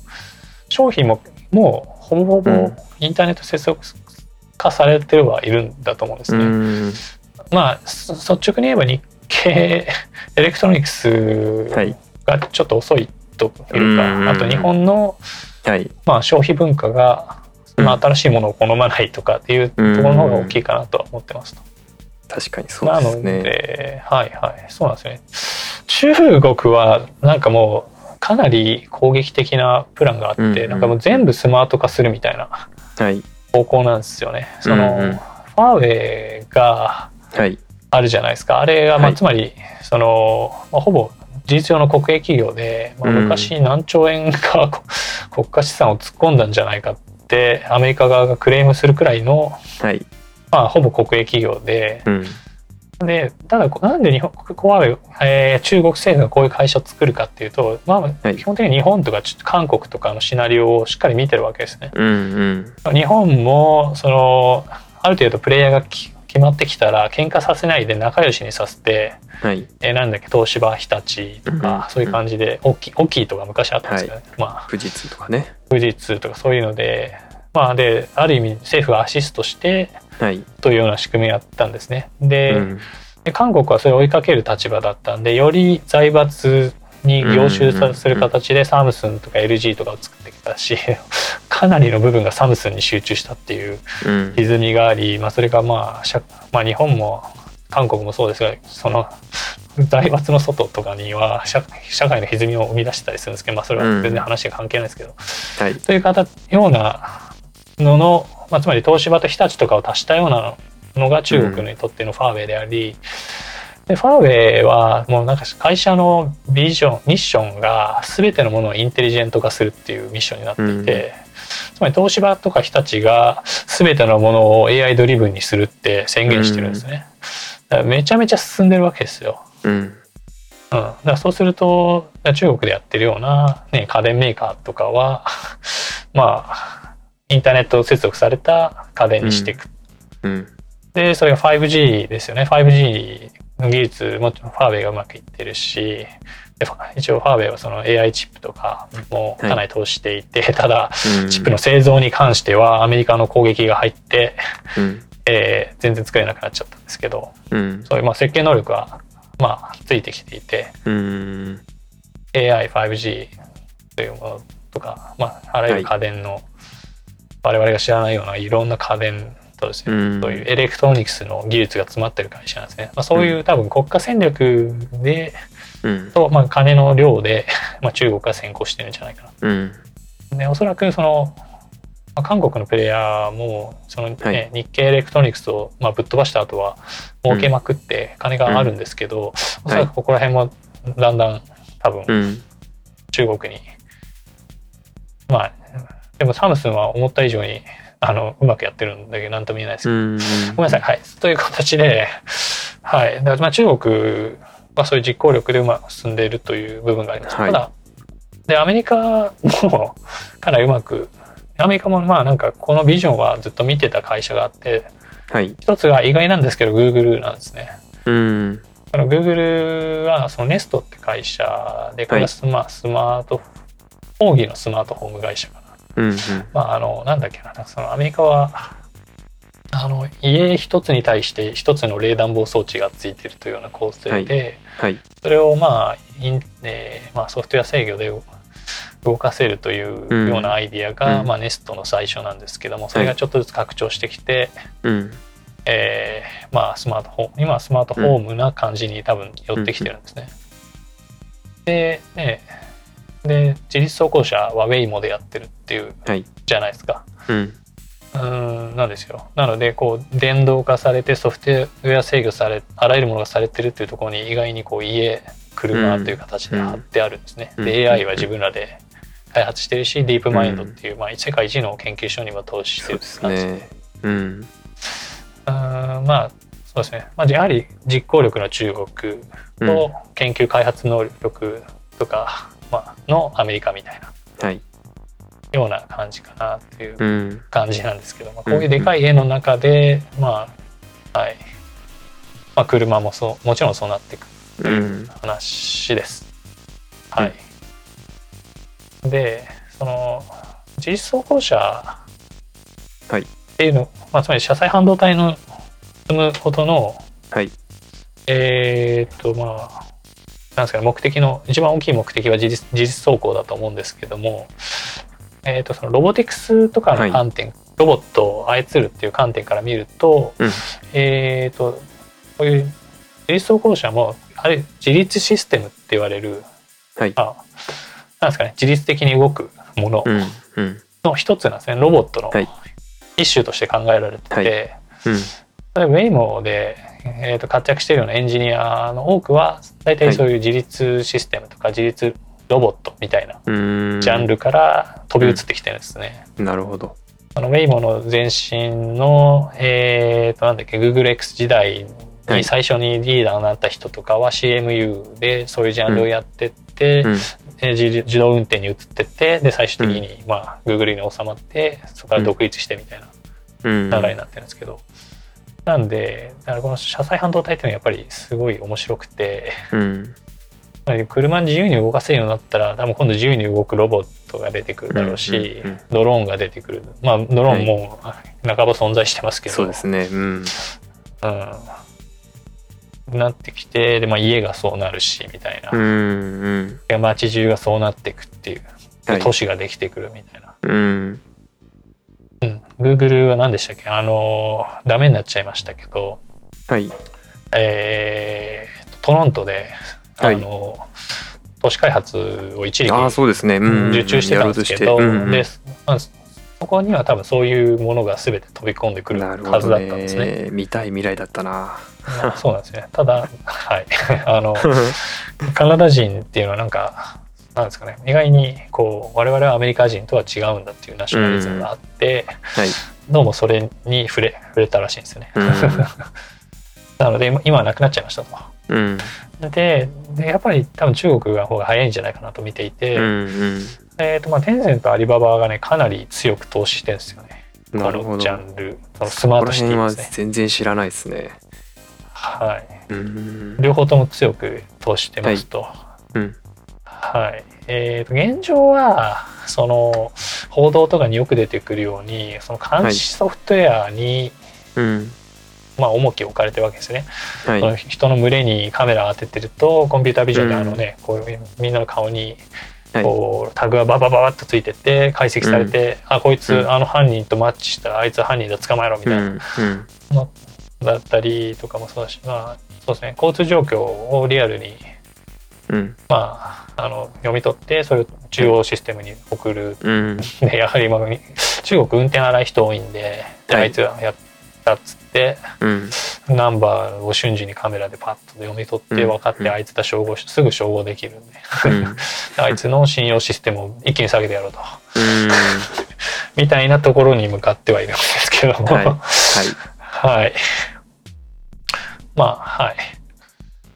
商品ももうほぼほぼうん。インターネット接続化されてはいるんだと思うんですね。うん。まあそ率直に言えば日系(laughs) エレクトロニクスはいがちょっと遅いというか、うん。あと日本の、はい。まあ、消費文化が、まあ、うん。新しいものを好まないとかっていうところの方が大きいかなとは思ってますと。確かにそうなのですね。で、はいはい、そうなんですよね。中国はなんかもうかなり攻撃的なプランがあって、うんうんなんかもう全部スマート化するみたいなはい。方向なんですよね。その、うんうん。ファーウェイがはい。あるじゃないですか。あれが、まあ、はい。つまりその、まあ、ほぼ事実上の国営企業で、まあ、うん昔何兆円かこ (laughs) 国家資産を突っ込んだんじゃないかってアメリカ側がクレームするくらいの、はいまあ、ほぼ国営企業で、うんでただなんで日本ここは、えー中国政府がこういう会社を作るかっていうと、まあ、はい。基本的に日本とかち韓国とかのシナリオをしっかり見てるわけですね。うんうん。日本もそのある程度プレイヤーがき決まってきたら喧嘩させないで仲良しにさせて、はい。えーなんだっけ東芝日立とか、うんそういう感じで大きい大きいとか昔あったんですけどね、まあ富士通とかね。富士通とかそういうのでまあである意味政府がアシストしてはい、というような仕組みをやったんですね。で,、うん。で韓国はそれを追いかける立場だったんでより財閥に凝集さする形でサムスンとか LG とかを作ってきたし (laughs) かなりの部分がサムスンに集中したっていううん。歪みがあり、まあ、それがまあ社、まあ、日本も韓国もそうですがその財閥の外とかには社社会の歪みを生み出してたりするんですけど、まあ、それは全然話が関係ないですけど、はい。という形ようなのの、まあ、つまり東芝と日立とかを足したようなのが中国にとってのファーウェイであり、でファーウェイはもうなんか会社のビジョンミッションが全てのものをインテリジェント化するっていうミッションになっていて、つまり東芝とか日立が全てのものを AI ドリブンにするって宣言してるんですね。だからめちゃめちゃ進んでるわけですよ。うんうん、だからそうすると中国でやってるような、ね、家電メーカーとかは (laughs) まあインターネット接続された家電にしていく。うん。でそれが 5G ですよね。5G の技術もファーウェイがうまくいってるし一応ファーウェイはその AI チップとかもかなり投資していて、(laughs) ただうん。チップの製造に関してはアメリカの攻撃が入って、うん。えー全然作れなくなっちゃったんですけどうん。そういうまあ設計能力はまあついてきていてうん。AI5G というものとか、まあ、あらゆる家電の、我々が知らないようないろんな家電とですね、うん。そういうエレクトロニクスの技術が詰まってる会社なんですね。まあ、そういう多分国家戦略で、うん。と、まあ、金の量で、(laughs) まあ、中国が先行してるんじゃないかうん。な。でおそらくその、まあ、韓国のプレイヤーもその、ねはい。日系エレクトロニクスを、まあ、ぶっ飛ばした後は儲けまくって金があるんですけど、おそらくここら辺もだんだん多分うん。中国にまあでもサムスンは思った以上にあのうまくやってるんだけど何とも言えないですけど、うん。ごめんなさい。はい。という形ではい。だからまあ中国はそういう実行力でうまく進んでいるという部分があります、はい。ただでアメリカもかなりうまくアメリカもまあなんかこのビジョンはずっと見てた会社があってはい。一つが意外なんですけど Google なんですね。うん。あの Google はその Nest って会社でこれはスマ,、スマート講義のスマートホーム会社うんまあ、あの、なんだっけな、そのアメリカは、あの、家一つに対して一つの冷暖房装置がついてるというような構成で、はい。それをまあ、インえーまあ、ソフトウェア制御で動かせるというようなアイディアが、うん。まあ、ネストの最初なんですけども、それがちょっとずつ拡張してきて、うん。えーまあ、スマートフォーム、今はスマートフォームな感じに多分寄ってきてるんですね。で、ね、で、自立走行車は Waymo でやってるっていうはい。じゃないですか。うん。うーんなんですよ。なのでこう電動化されてソフトウェア制御されあらゆるものがされてるっていうところに意外にこう家車という形で貼ってあるんですね。うん。で AI は自分らで開発してるし、ディープマインドっていう、まあ、世界一の研究所にも投資してるそうです感じね。うん。うーんまあそうですね、まあ、やはり実行力の中国うん。と研究開発能力とか、まあのアメリカみたいな。はい。ような感じかなっていううん。感じなんですけど、まあ、こういうでかい絵の中で、まあはい。まあ、車もそうもちろんそうなっていく話です。はい、でその自立走行車はい。っていうの、まあ、つまり車載半導体の積むことのはい。えーっとまあなんですかね目的の一番大きい目的は自立自立走行だと思うんですけども、えーっとそのロボティクスとかの観点、ロボットを操るっていう観点から見ると,、うん。えーっとこういう自立走行車もあれ自立システムって言われる、はい。あなんですかね自律的に動くものの一つなんですねロボットのはい。一種として考えられてて、はい。うん。例えば Waymo で、えー、と活躍しているようなエンジニアの多くは大体そういう自立システムとか自立ロボットみたいなうん。ジャンルから飛び移ってきてるんですね。なるほど。その Waymo の前身の、えー、となんだっけ GoogleX 時代に最初にリーダーになった人とかは CMU でそういうジャンルをやってって、うん。で自自動運転に移ってってで最終的に、まあ Google に収まってそこから独立してみたいなうん。流れになってるんですけど、なんでだからこの車載半導体っていうのはやっぱりすごい面白くて。うん。車自由に動かせるようになったら多分今度自由に動くロボットが出てくるだろうし、うんうんうんドローンが出てくる。まあドローンも半ば存在してますけど、そうですね。うん。うん、なってきてで、まあ、家がそうなるしみたいな、うんうん。で街中がそうなっていくっていう。はい。都市ができてくるみたいな、うんうん、Google は何でしたっけ？あのダメになっちゃいましたけど。はい。えートロントであはい。の、都市開発を一時期ああそうですね。うん受注してたんですけど、やろうんうん。でまあそこには多分そういうものが全て飛び込んでくるはずだどったんですね。ね。見たい未来だったな。まあそうなんですね。ただ、はい。(laughs) あの、(laughs) カナダ人っていうのはなんか、なんですかね、意外にこう、我々はアメリカ人とは違うんだっていうナショナリズムがあって、はいどうもそれに触れ、触れたらしいんですよね。うん (laughs) なので、今今はなくなっちゃいましたと。うんで、でやっぱり多分中国の方が早いんじゃないかなと見ていて、うんえっ、と、まあ、テンセント、アリババがね、かなり強く投資してるんですよね。うんなるほどこのジャンル、そのスマートシティですね。全然知らないですねはい。うん両方とも強く投資してますと。うんはい。えー、と現状はその報道とかによく出てくるようにその監視ソフトウェアに、うん。まあ、重きを置かれてるわけですね、はい。その人の群れにカメラを当ててるとコンピュータービジョンであのね、こうみんなの顔にはい。こうタグがババババッとついてって解析されて、あこいつ、うん。あの犯人とマッチしたらあいつ犯人だ捕まえろみたいな、うん。うん。だったりとかもそうだしまあそうですね。交通状況をリアルにうん。まあ、あの読み取ってそれを中央システムに送る。うん。でやはり今中国運転荒い人多いんでではい。あいつがやったっつってうん。ナンバーを瞬時にカメラでパッと読み取ってうん。分かってあいつだ照合しすぐ照合できるんで。うん。(laughs) あいつの信用システムを一気に下げてやろうと。うん。(laughs) みたいなところに向かってはいるんですけども。はい。はい。はい。まあ、はい。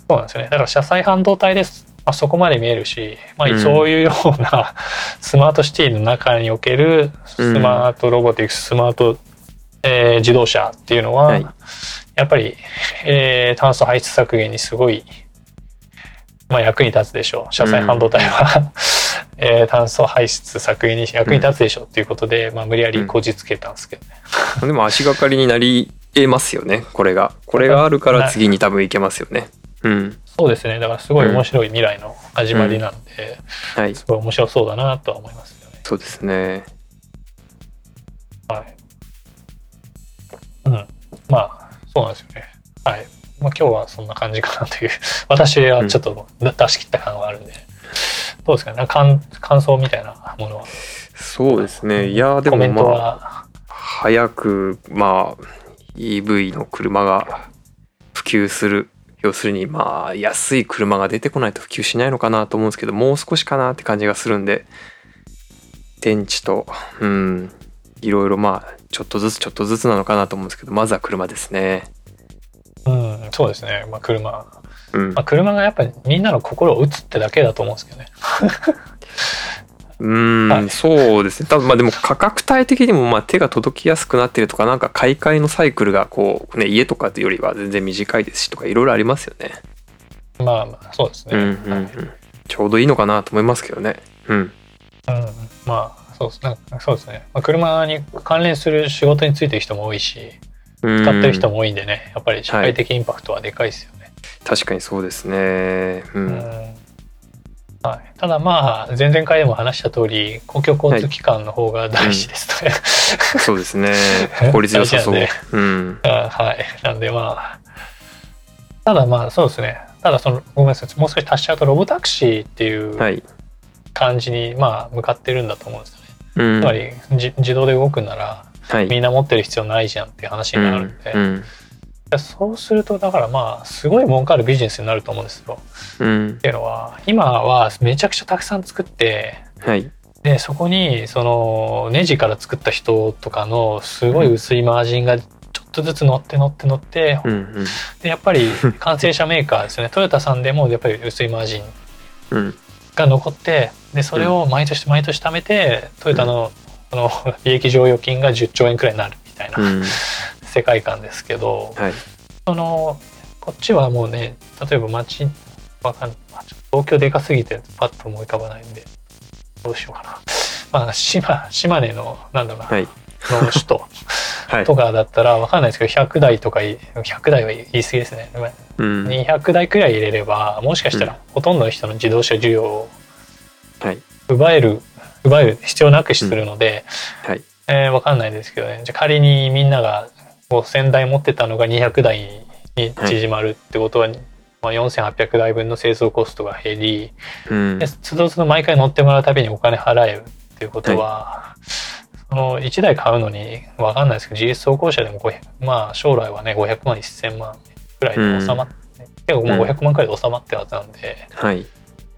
そうなんですよね。だから車載半導体です。まあ、そこまで見えるし、まあ、うんそういうような (laughs) スマートシティの中におけるスマートロボティクス、スマート、えー自動車っていうのは、はいやっぱり、えー炭素排出削減にすごい、まあ、役に立つでしょう。車載半導体は、(laughs) えー炭素排出削減に役に立つでしょうっていうことで、まあ、無理やりこじつけたんですけどね。でも足がかりになり得ますよねこれがこれがあるから次に多分いけますよねうんそうですね。だからすごい面白い未来の始まりなんで、はいすごい面白そうだなとは思いますよね。そうですねはい。うん。まあ、そうなんですよね。はい。まあ今日はそんな感じかなという。(laughs) 私はちょっと出し切った感はあるんで。どうですかね？感感想みたいなものは？そうですねいやでもまあは？早くまあ EV の車が普及する要するにまあ安い車が出てこないと普及しないのかなと思うんですけどもう少しかなって感じがするんで電池とうんいろいろまあちょっとずつちょっとずつなのかなと思うんですけどまずは車ですねうん、そうですね。まあ車。うんまあ車がやっぱりみんなの心を打つってだけだと思うんですけどね。うん、はい。そうですね。多分まあでも価格帯的にもまあ手が届きやすくなってるとかなんか買い替えのサイクルがこうね家とかよりは全然短いですしとかいろいろありますよね。まあまあ、そうですね。うんうんうん。ちょうどいいのかなと思いますけどね。うん。うん、まあそうですね。そうですね。まあ、車に関連する仕事についてる人も多いし、使使ってる人も多いんでね、やっぱり社会的インパクトはでかいですよね。確かにそうですね。ううんんはい、ただまあ前々回でも話した通り公共交通機関の方が大事ですとね、そうですね。(laughs) 効率良さそう。うん。あはい。なんでまあただまあそうですね。ただそのごめんなさい。もう少し足しちゃうとロボタクシーっていうはい。感じにまあ向かってるんだと思うんですよね、うん。つまりじ自動で動くならはい。みんな持ってる必要ないじゃんっていう話になるんで、うんそうするとだからまあすごい儲かるビジネスになると思うんですよ。うん。っていうのは今はめちゃくちゃたくさん作ってはい。でそこにそのネジから作った人とかのすごい薄いマージンがちょっととずつ乗って乗って乗って、うんうん。でやっぱり完成車メーカーですよね。(laughs) トヨタさんでもやっぱり薄いマージンうん。が残ってでそれを毎年毎年貯めてトヨタのその (laughs) 利益剰余金が10兆円くらいになるみたいな。うん世界観ですけど、はい。そのこっちはもうね例えば街わかん東京でかすぎてパッと思い浮かばないんでどうしようかな。まあ島島根のなんだろうな、はい。の首都 (laughs) はい。とかだったらわかんないですけど100台とかい100台は言い過ぎですね。うん。200台くらい入れればもしかしたらほとんどの人の自動車需要をはい。奪える奪える必要なくするので、はい。えーわかんないですけどね。じゃあ仮にみんなが5,000台持ってたのが200台に縮まるってことは、まあ、4,800台分の製造コストが減りうん。でつどつど毎回乗ってもらうたびにお金払えるっていうことは、その1台買うのにわかんないですけど自立走行車でも500まあ将来はね500万1,000万くらいで収まって、結構まあうん。500万くらいで収まってるはずなんで。はい。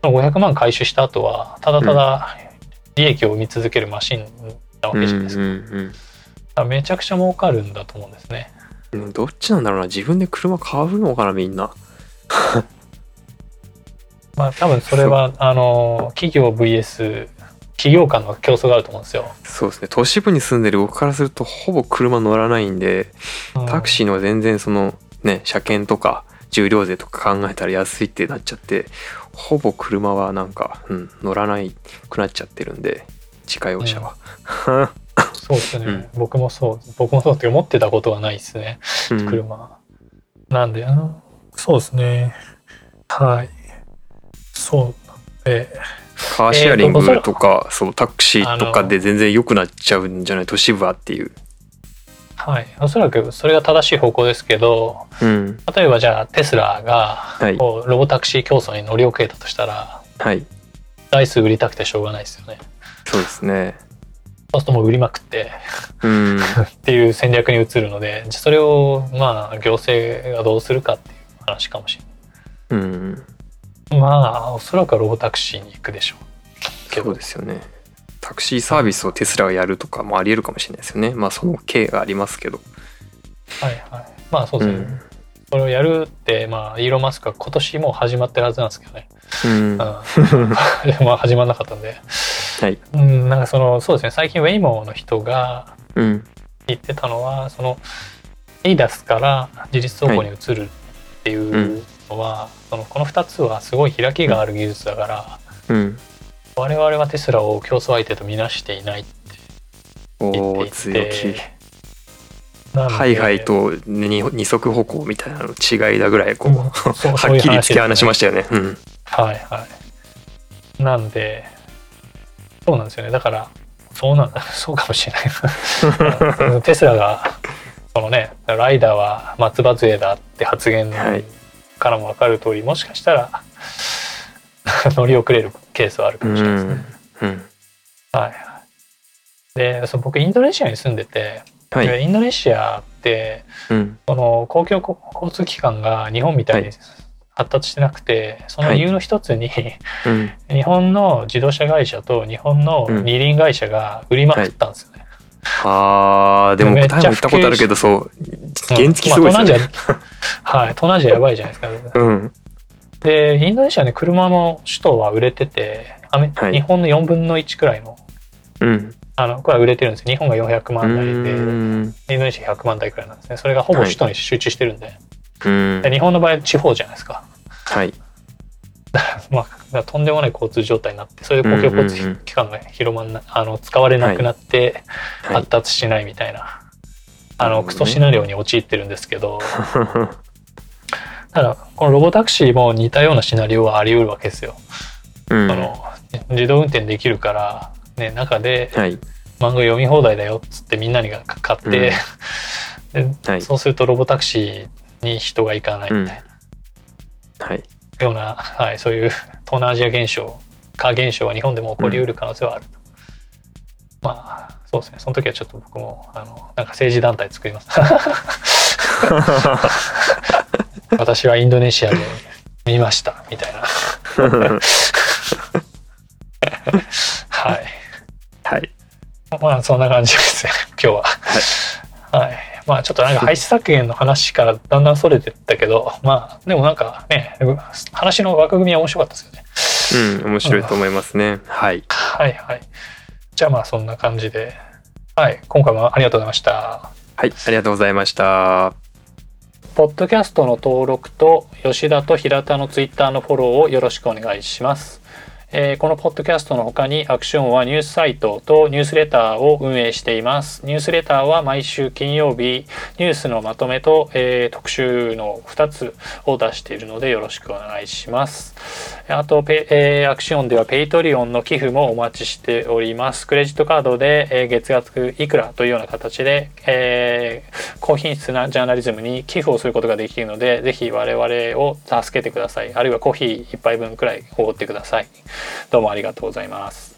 その500万回収した後はただただ利益を生み続けるマシンなわけじゃないですか,、うんだからめちゃくちゃ儲かるんだと思うんですね。うんうんどっちなんだろうな。自分で車買うのかなみんな。(laughs) まあ多分それはあの企業 VS 企業間の競争があると思うんですよ、そうですね。都市部に住んでる僕からするとほぼ車乗らないんでうん。タクシーの全然そのね車検とか重量税とか考えたら安いってなっちゃってほぼ車はなんか、うん、乗らないくなっちゃってるんで自家用車は。(laughs) そうですね、うん。僕もそう。僕もそうっていうか持ってたことはないですね。うん。車、なんでうんそうですね。はい。そうで。カーシェアリングとか、そうタクシーとかで全然良くなっちゃうんじゃない？都市部はっていう。はい。おそらくそれが正しい方向ですけどうん。例えばじゃあテスラがい。こうロボタクシー競争に乗り遅れたとしたらはい。台数売りたくてしょうがないですよね。そうですね。そうするともう売りまくってうん (laughs) っていう戦略に移るのでじゃあそれをまあ行政がどうするかっていう話かもしれうんない。まあおそらくはロボタクシーに行くでしょうけそどうですよね。タクシーサービスをテスラがやるとかもありえるかもしれないですよね。まあその経がありますけど。はいはいまあそうですね、うんそれをやるってまあイーロン・マスクは今年もう始まってるはずなんですけどね、うん。うん、(laughs) まあ始まんなかったんで、はい。うん、なんかそのそうですね。最近ウェイモーの人がうん。言ってたのはその ADAS から自立走行に移るっていうのは、そのこの2つはすごい開きがある技術だから、うん。我々はテスラを競争相手とみなしていないって言ってい強てハイハイと二二足歩行みたいなの違いだぐらいこう、うん (laughs) はっきり突き放しすましたよね。うん。はいはいなんでそうなんですよねだからそうなんだ (laughs) そうかもしれない (laughs) テスラがそのねライダーは松葉杖だって発言はいからも分かる通りもしかしたら (laughs) 乗り遅れるケースはあるかうもしれないですね。ん。うん。はいはい、でそう僕インドネシアに住んでて、はい。でインドネシアってうん。その公共交通機関が日本みたいにはい発達してなくて、その理由の一つに、うん。日本の自動車会社と日本の二輪会社が売りまくったんですよね。あーでもめっちゃタイも行ったことあるけどそう原付すごいですよね。はい、東南アジアやばいじゃないですか。うん。で、インドネシアね、車の首都は売れてて、アメはい日本の4分の1くらいの、うん。あの、これは売れてるんですよ。日本が400う万台で、イん。ンドネシア100万台くらいなんですね。それがほぼ首都に集中してるんで。うんで。日本の場合は地方じゃないですか。はい。(laughs) まあ、とんでもない交通状態になって、それで公共交通機関が広まんな、あの、使われなくなって、はい発。達しないみたいな、あの、なるほどねクソシナリオに陥ってるんですけど、(laughs) ただ、このロボタクシーも似たようなシナリオはあり得るわけですよ。うん。その自動運転できるから、ね、中ではい。漫画読み放題だよっつってみんなにが買って、(laughs) ではい。そうするとロボタクシーに人が行かないみたいな。はい。ような、はい、そういう東南アジア現象化現象は日本でも起こりうる可能性はあると、まあそうですね。その時はちょっと僕もあのなんか政治団体作ります。(laughs) 私はインドネシアで見ましたみたいな。(laughs) はい。はい。まあそんな感じですね今日は。はい、ままあちょっとなんか排出削減の話からだんだんそれてったけどまあでもなんかね話の枠組みは面白かったですよね。うん面白いと思いますね、はい。はいはい。じゃあまあそんな感じで。はい今回もありがとうございました。はいありがとうございました。ポッドキャストの登録と吉田と平田のツイッターのフォローをよろしくお願いしますえー、このポッドキャストの他にアクシオンはニュースサイトとニュースレターを運営しています。ニュースレターは毎週金曜日ニュースのまとめと、えー、特集の2つを出しているのでよろしくお願いします。あとペ、えー、アクシオンでは Patreon の寄付もお待ちしております。クレジットカードで、え、月額いくらというような形で、え、高品質なジャーナリズムに寄付をすることができるので、ぜひ我々を助けてください。あるいはコーヒー1杯分くらいおごってください。どうもありがとうございます。